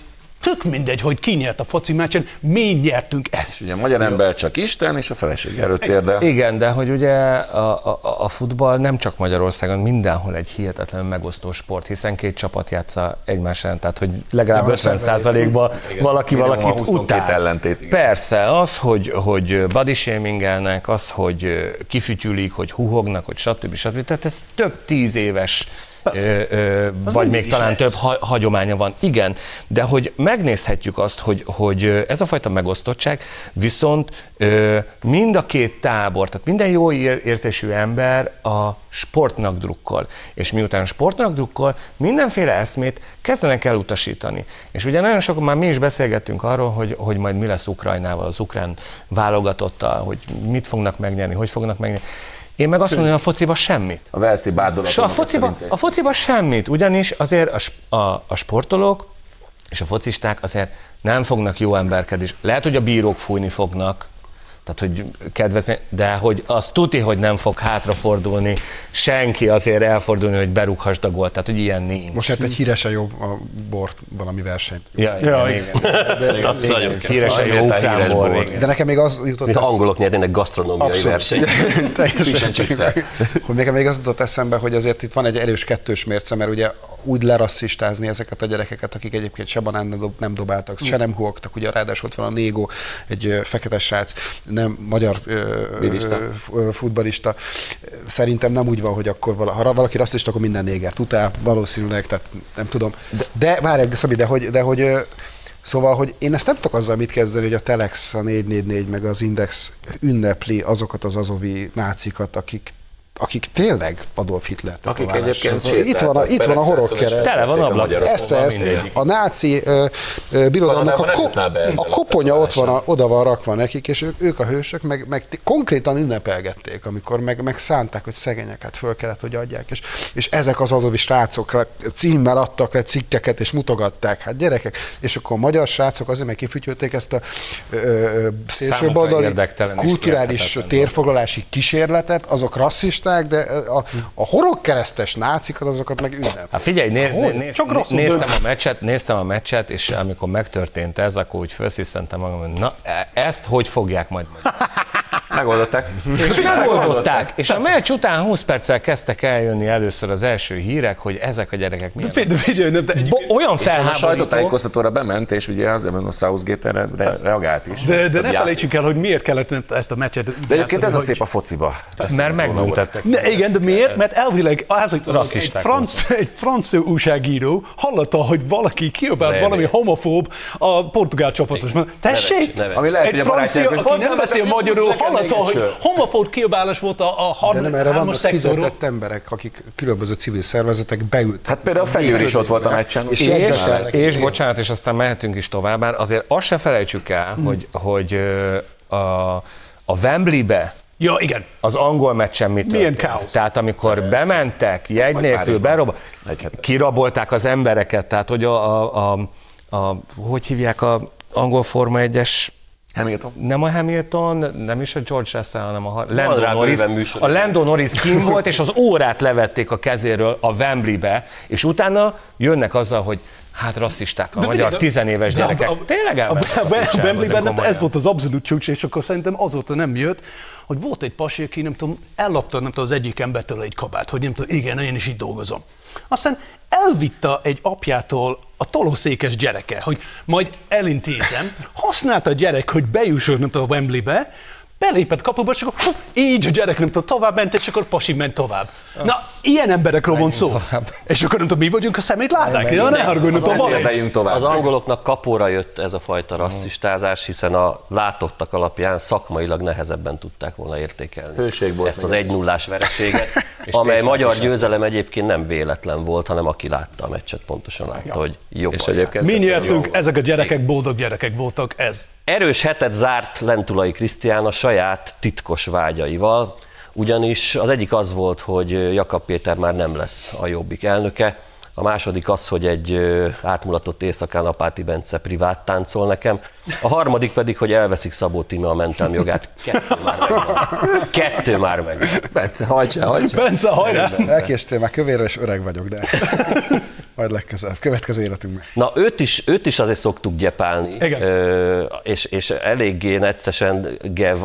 tök mindegy, hogy ki nyert a foci meccsen, mi nyertünk ezt. Ugye a magyar ember csak Isten, és a feleség előtt érdel. Igen, de hogy ugye a, a, a futball nem csak Magyarországon, mindenhol egy hihetetlen megosztó sport, hiszen két csapat játsza egymás ellen, tehát hogy legalább Ja, 50 szemben- százalékban valaki valakit 22 utál. ellentét, igen. Persze, az, hogy, hogy body shamingelnek, az, hogy kifütyülik, hogy huhognak, hogy stb. stb. Tehát ez több tíz éves ö, ö, vagy még talán lesz. több ha- hagyománya van. Igen, de hogy megnézhetjük azt, hogy, hogy ez a fajta megosztottság viszont ö, mind a két tábor, tehát minden jó ér- érzésű ember a sportnak drukkol. És miután sportnak drukkol, mindenféle eszmét kezdenek el utasítani. És ugye nagyon sokan már mi is beszélgettünk arról, hogy, hogy majd mi lesz Ukrajnával, az ukrán válogatottal, hogy mit fognak megnyerni, hogy fognak megnyerni. Én meg azt mondom, hogy a fociba semmit. A Velszi bádolatot. És a fociba, a fociba semmit, ugyanis azért a, a, a sportolók és a focisták azért nem fognak jó emberkedni. Lehet, hogy a bírók fújni fognak, tehát hogy kedvezni, de hogy az tuti, hogy nem fog hátrafordulni, senki azért elfordulni, hogy berúghasd a gólt, tehát hogy ilyen nincs. Most hát egy híresen jó a bort valami versenyt. Ja, igen, Ja, igen. De, Az. Híresen jó ukrán híres bor, de nekem még az jutott esz- angolok nyernének gasztronómiai Abszolút. versenyt. Teljesen. Hogy nekem még az jutott eszembe, hogy azért itt van egy erős kettős mérce, mert ugye úgy lerasszistázni ezeket a gyerekeket, akik egyébként se banán nem, dob, nem dobáltak, se nem huogtak, ugye ráadásul ott van a Négó, egy fekete srác, nem magyar ö, futbalista. Szerintem nem úgy van, hogy akkor vala, ha valaki rasszista, akkor minden négert utál, valószínűleg, tehát nem tudom. De, de várj, Szabi, de hogy, de hogy Szóval, hogy én ezt nem tudok azzal mit kezdeni, hogy a Telex, a 444 meg az Index ünnepli azokat az azovi nácikat, akik akik tényleg Adolf Hitler Akik egyébként Itt van a, itt van a horogkereszt. Tele van ablak. SS, a náci ö, ö, birodalomnak a, ko- a koponya ott van, a, oda van rakva nekik, és ők, ők a hősök, meg, meg konkrétan ünnepelgették, amikor meg, meg szánták, hogy szegényeket föl kellett, hogy adják, és, és ezek az azovi srácok címmel adtak le cikkeket, és mutogatták, hát gyerekek, és akkor a magyar srácok azért meg kifütyölték ezt a szélsőbaldali kulturális térfoglalási kísérletet, azok rasszisták, de a, a horogkeresztes nácikat, azokat meg ünnep. Hát figyelj, né, né, néz, Csak néztem a meccset, néztem a meccset, és amikor megtörtént ez, akkor úgy felsziszentem magam, hogy na, e- ezt hogy fogják majd Megoldották. És megoldották. És a meccs után 20 perccel kezdtek eljönni először az első hírek, hogy ezek a gyerekek milyen... Figyelj, nem, de Bo- olyan És a felháborító, sajtótájékoztatóra bement, és ugye azért mondom, Southgate erre re- reagált is. de, de ne felejtsük el, hogy miért kellett ezt a meccset De egyébként ez a szép a fociba. mert megbüntettek. Ne, igen, de miért? Mert elvileg egy, franc, egy francia újságíró hallotta, hogy valaki kiabált valami homofób a portugál csapatosban. Tessék? Ami lehet, egy hogy a francia, aki nem beszél magyarul, hallotta, egy hogy homofób kiabálás volt a, a De harm, nem erre vannak fizetett emberek, akik különböző civil szervezetek beültek. Hát például a Fegyőr is ott volt a meccsen. És És És, bocsánat, és aztán mehetünk is tovább, bár azért azt se felejtsük el, hogy, hogy ö, a, a Wembley-be Ja, igen. az angol meccsen mi Milyen történt. káosz. Tehát amikor bementek, jegy nélkül, berob, kirabolták az embereket, tehát hogy a, a, a, a hogy hívják a angol Forma 1-es Hamilton. nem a Hamilton, nem is a George Russell, hanem a Lando rá Norris. A Lando Norris kim volt, és az órát levették a kezéről a Wembley-be, és utána jönnek azzal, hogy hát rasszisták a De magyar figyelj, tizenéves de a- gyerekek. a- Tényleg a- elmentek a- a de Wembleyben ez volt az abszolút csúcs, és akkor szerintem azóta nem jött, hogy volt egy pasi, aki nem tudom, ellopta nem tudom, az egyik embertől egy kabát, hogy nem tudom, igen, én is itt dolgozom. Aztán elvitte egy apjától a tolószékes gyereke, hogy majd elintézem, használta a gyerek, hogy bejusson a Wembleybe, belépett kapuba, és akkor fú, így a gyerek nem tudom, tovább ment, és akkor pasi ment tovább. Na, ilyen emberekről van szó. tovább. És akkor nem tudom, mi vagyunk a szemét látták? Ja, ne haragudj, nem tudom, van egy- Érdeljünk tovább. Az angoloknak kapóra jött ez a fajta rasszistázás, hiszen a látottak alapján szakmailag nehezebben tudták volna értékelni. Hőség volt Ezt az egy nullás vereséget, amely magyar győzelem egyébként nem véletlen volt, hanem aki látta a meccset pontosan látta, hogy jó. És egyébként Mi nyertünk, ezek a gyerekek boldog gyerekek voltak, ez. Erős hetet zárt Lentulai Krisztián a saját titkos vágyaival, ugyanis az egyik az volt, hogy Jakab Péter már nem lesz a Jobbik elnöke, a második az, hogy egy átmulatott éjszakán Apáti Bence privát táncol nekem. A harmadik pedig, hogy elveszik Szabó Tíme a mentelmi jogát. Kettő már megvan. Kettő már meg. Bence, hajtsá, hajtsá. Bence, hajrá! Elkéstél már kövérre, és öreg vagyok, de majd legközelebb, következő életünkben. Na, őt is, őt is azért szoktuk gyepálni, Igen. Ö, és, és eléggé neccesen Gev,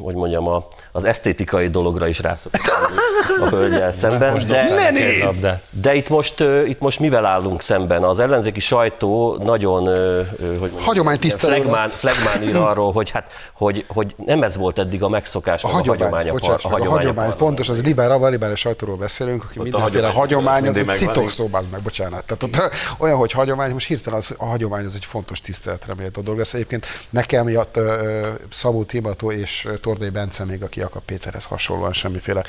hogy mondjam, a, az esztétikai dologra is rá szokott állni a hölgyel szemben. Most De, nézd! labdát. de itt most, itt most mivel állunk szemben? Az ellenzéki sajtó nagyon, hogy Hagyománytisztelő flegmán, flegmán ír arról, hogy, hát, hogy, hogy nem ez volt eddig a megszokás, A meg a hagyomány, hagyomány, a, bocsánat, par, meg a hagyomány, fontos, az liberál, liberális sajtóról beszélünk, aki mindenféle hagyomány hagyomány, az mindig egy megvan, citok szó, meg, bocsánat. Tehát ott olyan, hogy hagyomány, most hirtelen az, a hagyomány az egy fontos tiszteletre méltó dolog lesz. Egyébként nekem ö, Szabó Timató és Tordai Bence még, aki Jakab Péterhez hasonlóan semmiféle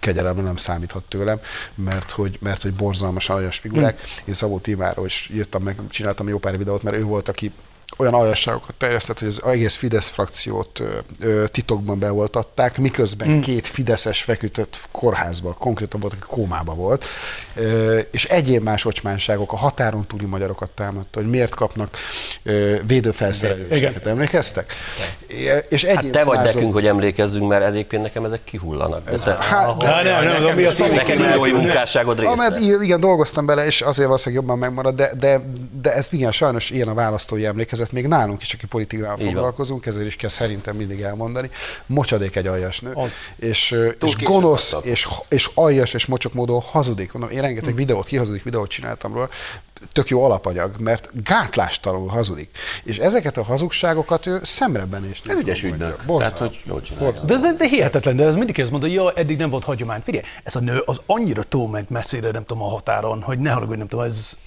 kegyelemre nem számíthat tőlem, mert hogy, mert hogy borzalmasan aljas figurák. Én Szabó Timáról is írtam meg, csináltam jó pár videót, mert ő volt, aki olyan aljasságokat terjesztett, hogy az egész Fidesz frakciót ö, ö, titokban beoltatták, miközben mm. két Fideszes feküdött kórházba, konkrétan volt, aki kómába volt, ö, és egyéb más ocsmánságok, a határon túli magyarokat támadta, hogy miért kapnak ö, védőfelszereléseket. Emlékeztek? És egyéb Hát te vagy más nekünk, dolgok. hogy emlékezzünk, mert egyébként nekem ezek kihullanak. De te, Hát, de- Hát nem, nem, ami a nekem jó munkásságod része. Amed, igen, dolgoztam bele, és azért valószínűleg jobban megmarad, de, de, de ez igen, sajnos ilyen a választói emlékezet, még nálunk is, aki politikával Így foglalkozunk, ezért is kell szerintem mindig elmondani. Mocsadék egy aljas nő, és, ö, és gonosz, és, és aljas, és mocsok módon hazudik. Mondom, én rengeteg Hm. videót, kihazudik videót csináltam róla, tök jó alapanyag, mert gátlástalanul hazudik. És ezeket a hazugságokat ő szemrebben is. Ez ügyes ügynök. Tehát, hogy jól csinálja. De ez, de hihetetlen, de ez mindig ezt mondja, hogy jó, eddig nem volt hagyomány. Figyelj, ez a nő az annyira túlment messzire, nem tudom, a határon, hogy ne haragudj, nem tudom, ez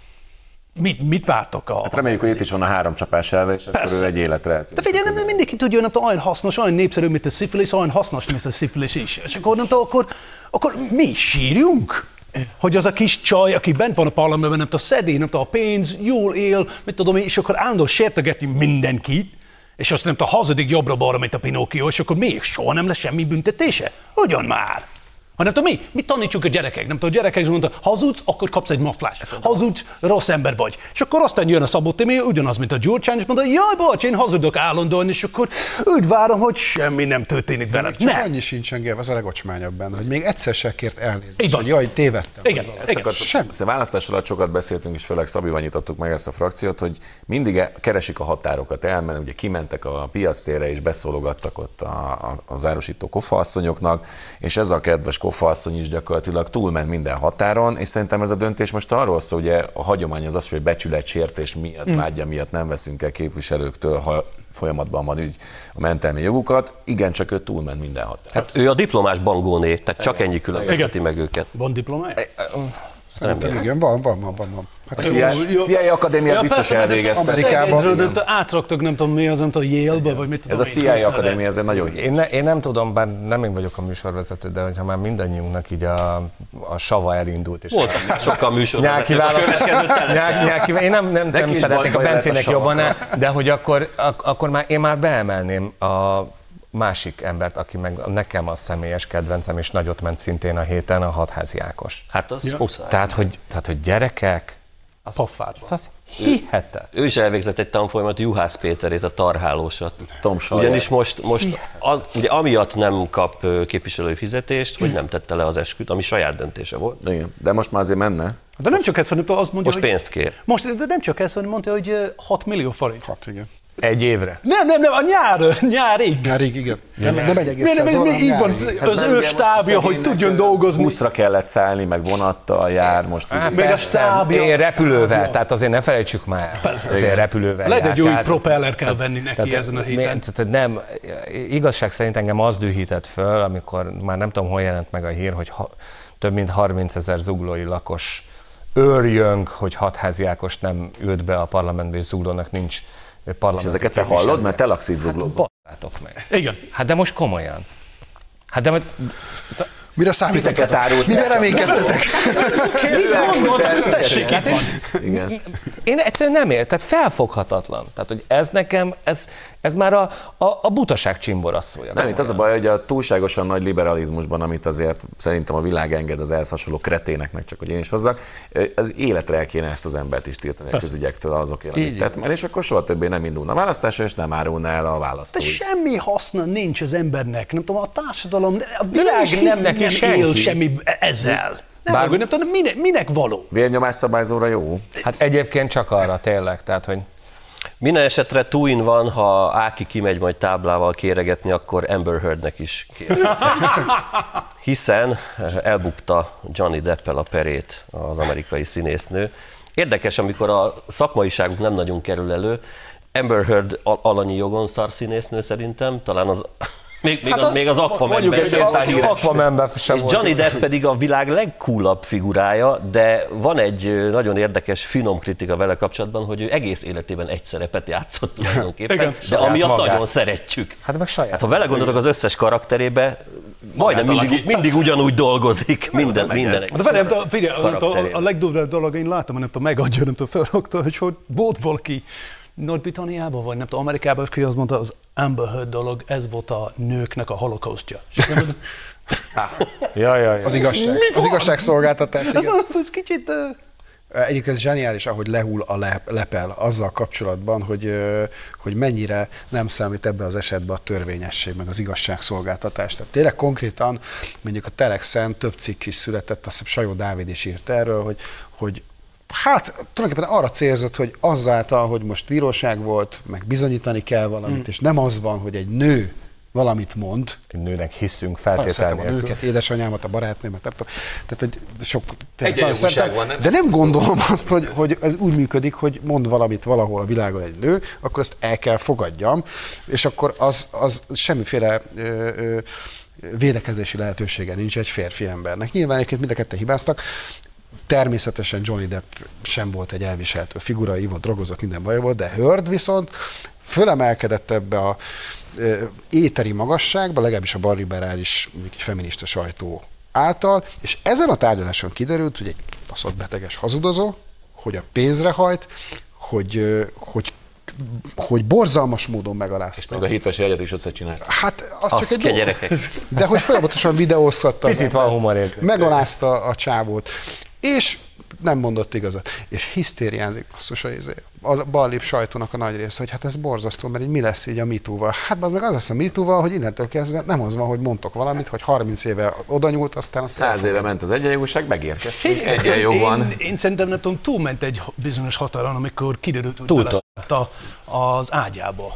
mit, mit vártok a... Hát reméljük, hogy itt is van a három csapás elve, és akkor ő egy életre. De figyelj, nem, nem mindenki tudja, nem tudom, olyan hasznos, olyan népszerű, mint a szifilis, olyan hasznos, mint a szifilis is. És akkor nem tudom, akkor, akkor mi sírjunk? Hogy az a kis csaj, aki bent van a parlamentben, nem tudom, szedély, nem tudom, a pénz, jól él, mit tudom én, és akkor állandóan sértegetni mindenkit, és azt nem tudom, hazudik jobbra-balra, mint a Pinocchio, és akkor még soha nem lesz semmi büntetése? Ugyan már! Ha nem tudom, mi? Mit tanítsuk a gyerekek? Nem tudom, a gyerekek is mondta, hazudsz, akkor kapsz egy maflás. Hazudsz, rossz ember vagy. És akkor aztán jön a Szabó Timi, ugyanaz, mint a Gyurcsány, és mondta, jaj, bocs, én hazudok állandóan, és akkor úgy várom, hogy semmi nem történik veled. Csak Nem. annyi sincsen, Gév, az a legocsmányabb benne, hogy még egyszer se kért elnézést, Így van. hogy jaj, tévedtem. Igen, Ezt igen. Sem. a választás alatt sokat beszéltünk, és főleg Szabival nyitottuk meg ezt a frakciót, hogy mindig e- keresik a határokat el, mert ugye kimentek a piactérre és beszólogattak ott a, a, az árusító kofaasszonyoknak, és ez a kedves kofaasszony is gyakorlatilag túlment minden határon, és szerintem ez a döntés most arról szól, ugye a hagyomány az az, hogy becsületsértés miatt, mm. vágya miatt nem veszünk el képviselőktől, ha folyamatban van ügy a mentelmi jogukat, igen, csak ő túlment minden határon. Hát ő a diplomás bangóné, tehát csak ennyi különbözteti meg őket. Van diplomája? Szerintem igen, van, van, van, van. van. Hát A CIA, CIA Akadémiát biztos elvégezte. Amerikában- nem tudom, átraktak, nem tudom mi az, nem tudom, Yale-be, vagy mit tudom Ez a én. CIA Akadémia, ez egy nagyon híres. Én, ne, én nem tudom, bár nem én vagyok a műsorvezető, de hogyha már mindannyiunknak így a, a sava elindult, és Volt sokkal műsorvezetőbb a Nyáki én nem, nem, nem szeretnék a Bencének jobban, de hogy akkor, ak- akkor már én már beemelném a másik embert, aki meg nekem a személyes kedvencem, és nagyot ment szintén a héten, a hatházi Ákos. Hát az ja. muszáj. Tehát, hogy, tehát, hogy gyerekek, az, Pofádban. az, az hihetet. Ő is elvégzett egy tanfolyamat, Juhász Péterét, a tarhálósat. Tom Sawyer. Ugyanis most, most a, ugye amiatt nem kap képviselői fizetést, hogy nem tette le az esküt, ami saját döntése volt. Igen, de most már azért menne. De nem csak ez, hanem azt mondja, Most hogy... pénzt kér. Most de nem csak ez, hanem mondta, hogy ö, 6 millió forint. Hát igen. Egy évre. Nem, nem, nem, a nyár, nyárig. Nyárig, igen. Nem, nem egy egész nem, szezon, így van, az nem, ő stábja, hogy tudjon dolgozni. Buszra kellett szállni, meg vonattal jár, most Hát Még a persze, szábja- Én repülővel, tehát azért ne felejtsük már, azért repülővel Lehet egy új propeller kell venni neki Tehát, ezen a héten. tehát nem, igazság szerint engem az dühített föl, amikor már nem tudom, hol jelent meg a hír, hogy ha, több mint 30 ezer zuglói lakos őrjönk, hogy hatházi Ákos nem ült be a parlamentbe, és zuglónak nincs És parlament. ezeket te hallod, mert te laksz itt. Basszátok meg. Igen. Hát de most komolyan. Hát de Mire Titeket számítottatok? árult Mire reménykedtetek? Tessék, itt van. Igen. én egyszerűen nem ér, tehát felfoghatatlan. Tehát, hogy ez nekem, ez, ez már a, a, a butaság csimborasszója. Nem, itt az a baj, hogy a túlságosan nagy liberalizmusban, amit azért szerintem a világ enged az ehhez hasonló kreténeknek, csak hogy én is hozzak, az életre el kéne ezt az embert is tiltani a közügyektől azokért, amit tett, mert és akkor soha többé nem indulna a választásra, és nem árulna el a De választói. semmi haszna nincs az embernek, nem tudom, a társadalom, a nem világ is hisz nem, neki nem senki. él semmi ezzel. Nem, Bár- nem tudom, minek, minek való? Vérnyomás szabályzóra jó? Hát egyébként csak arra tényleg, tehát, hogy Minden esetre túin van, ha Áki kimegy majd táblával kéregetni, akkor Amber Heardnek is kér. Hiszen elbukta Johnny Deppel a perét az amerikai színésznő. Érdekes, amikor a szakmaiságunk nem nagyon kerül elő, Amber Heard al- alanyi jogon szar színésznő szerintem, talán az még, még, hát a, még az Aquamanben sem. méltán híres. Aquamanben sem És volt. Johnny Depp pedig a világ legcoolabb figurája, de van egy nagyon érdekes, finom kritika vele kapcsolatban, hogy ő egész életében egy szerepet játszott tulajdonképpen, Igen. de amiatt magát. nagyon szeretjük. Hát meg saját. Hát ha vele gondolok az összes karakterébe, majdnem mindig, mindig ugyanúgy dolgozik, minden, minden. De várj, nem figyelj, karakterén. a legdurvább dolog, én láttam, nem tudom, megadja, nem tudom, felrakta, hogy volt valaki Nagy-Britanniában, vagy nem tudom, Amerikában, és ki azt mondta, az Amber Heard dolog, ez volt a nőknek a holokausztja. Ja, ja, ja. Az igazság. Az igazságszolgáltatás. ez, Igen. ez kicsit... ö, Egyébként zseniális, ahogy lehull a lep- lepel azzal kapcsolatban, hogy, hogy mennyire nem számít ebbe az esetben a törvényesség, meg az igazságszolgáltatás. Tehát tényleg konkrétan mondjuk a Telexen több cikk is született, azt hiszem Sajó Dávid is írt erről, hogy, hogy Hát tulajdonképpen arra célzott, hogy azáltal, hogy most bíróság volt, meg bizonyítani kell valamit, mm. és nem az van, hogy egy nő valamit mond, Egy nőnek hiszünk szeretem a nőket, édesanyámat, a barátnőmet, nem tudom. Tehát, hogy sok... nagyon szeretem, van, nem? De nem gondolom azt, hogy, hogy ez úgy működik, hogy mond valamit valahol a világon egy nő, akkor ezt el kell fogadjam, és akkor az, az semmiféle ö, ö, védekezési lehetősége nincs egy férfi embernek. Nyilván egyébként mind a ketten hibáztak, Természetesen Johnny Depp sem volt egy elviselhető figura, ivott, drogozott, minden baj volt, de Hörd viszont fölemelkedett ebbe a ö, éteri magasságba, legalábbis a balliberális, egy feminista sajtó által, és ezen a tárgyaláson kiderült, hogy egy baszott beteges hazudozó, hogy a pénzre hajt, hogy, hogy hogy borzalmas módon megalázta. Meg a hitvesi egyet is összecsinált. Hát az Az csak egy gyerekek. De hogy folyamatosan videóztatta. Picit van humorérzéke. Megalázta a csávót. És nem mondott igazat. És hisztériázik basszus a, izé, a ballép sajtónak a nagy része, hogy hát ez borzasztó, mert így mi lesz így a mitúval. Hát az meg az lesz a mitúval, hogy innentől kezdve nem az van, hogy mondtok valamit, hogy 30 éve oda nyúlt, aztán... azt Száz éve ment az egyenjogúság, megérkeztünk. Egyenjogban. Én, én szerintem nem tudom, túlment egy bizonyos határon, amikor kiderült, hogy a- az ágyába.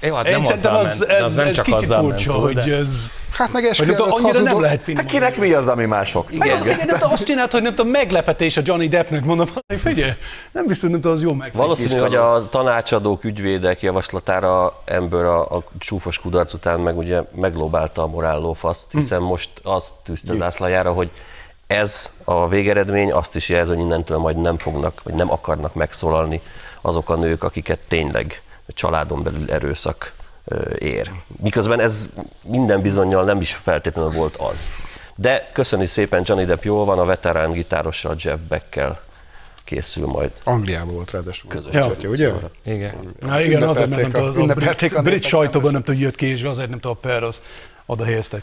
Jó, hát Én nem szerintem azzal az, ment, de az ez, nem ez csak kicsit azzal ment furcsa, túl, hogy de... ez... Hát meg eskü nem előtt annyira nem hazudott. lehet finom. Hát kinek mi az, ami mások? Igen, igen, nem tudom, azt csinált, hogy nem tudom, meglepetés a Johnny Deppnek, mondom, hogy figyelj, nem biztos, nem tudom, az jó meg. Valószínű, hogy a tanácsadók, ügyvédek javaslatára ember a, a csúfos kudarc után meg ugye meglóbálta a morál faszt, hiszen most azt tűzte zászlajára, hogy ez a végeredmény azt is jelzi, hogy innentől majd nem fognak, vagy nem akarnak megszólalni azok a nők, akiket tényleg családon belül erőszak ér. Miközben ez minden bizonyal nem is feltétlenül volt az. De köszönjük szépen, Johnny Depp jól van, a veterán gitárossal Jeff Beckkel készül majd Angliában volt ráadásul. Közös Ja, ugye? Igen. Na igen, azért nem tudom, az a Ünnepelték brit, a brit népek, sajtóban nem tudom, jött ki, és azért nem tudom, a per az oda helyeztek.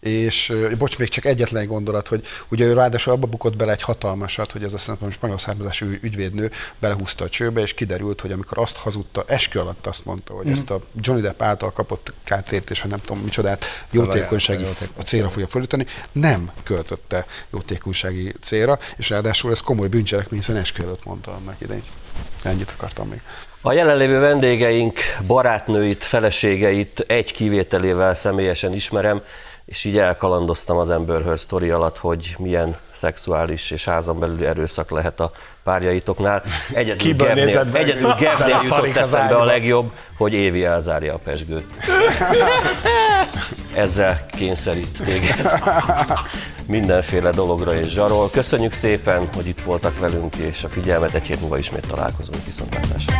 És bocs, még csak egyetlen egy gondolat, hogy ugye ő ráadásul abba bukott bele egy hatalmasat, hogy ez a szerintem spanyol származású ügyvédnő belehúzta a csőbe, és kiderült, hogy amikor azt hazudta, eskü alatt azt mondta, hogy ezt a Johnny Depp által kapott kártértés, vagy nem tudom micsodát, jótékonysági a célra fogja fordítani, nem költötte jótékonysági célra, és ráadásul ez komoly bűncselekmény, hiszen eskü előtt mondta annak idején. Ennyit akartam még. A jelenlévő vendégeink barátnőit, feleségeit egy kivételével személyesen ismerem, és így elkalandoztam az Amber sztori alatt, hogy milyen szexuális és házon belüli erőszak lehet a párjaitoknál. Egyedül meg? egyedül Beleszarik jutott eszembe a legjobb, hogy Évi elzárja a pesgőt. Ezzel kényszerít téged mindenféle dologra és zsarol. Köszönjük szépen, hogy itt voltak velünk, és a figyelmet egy hét múlva ismét találkozunk viszontlátásra.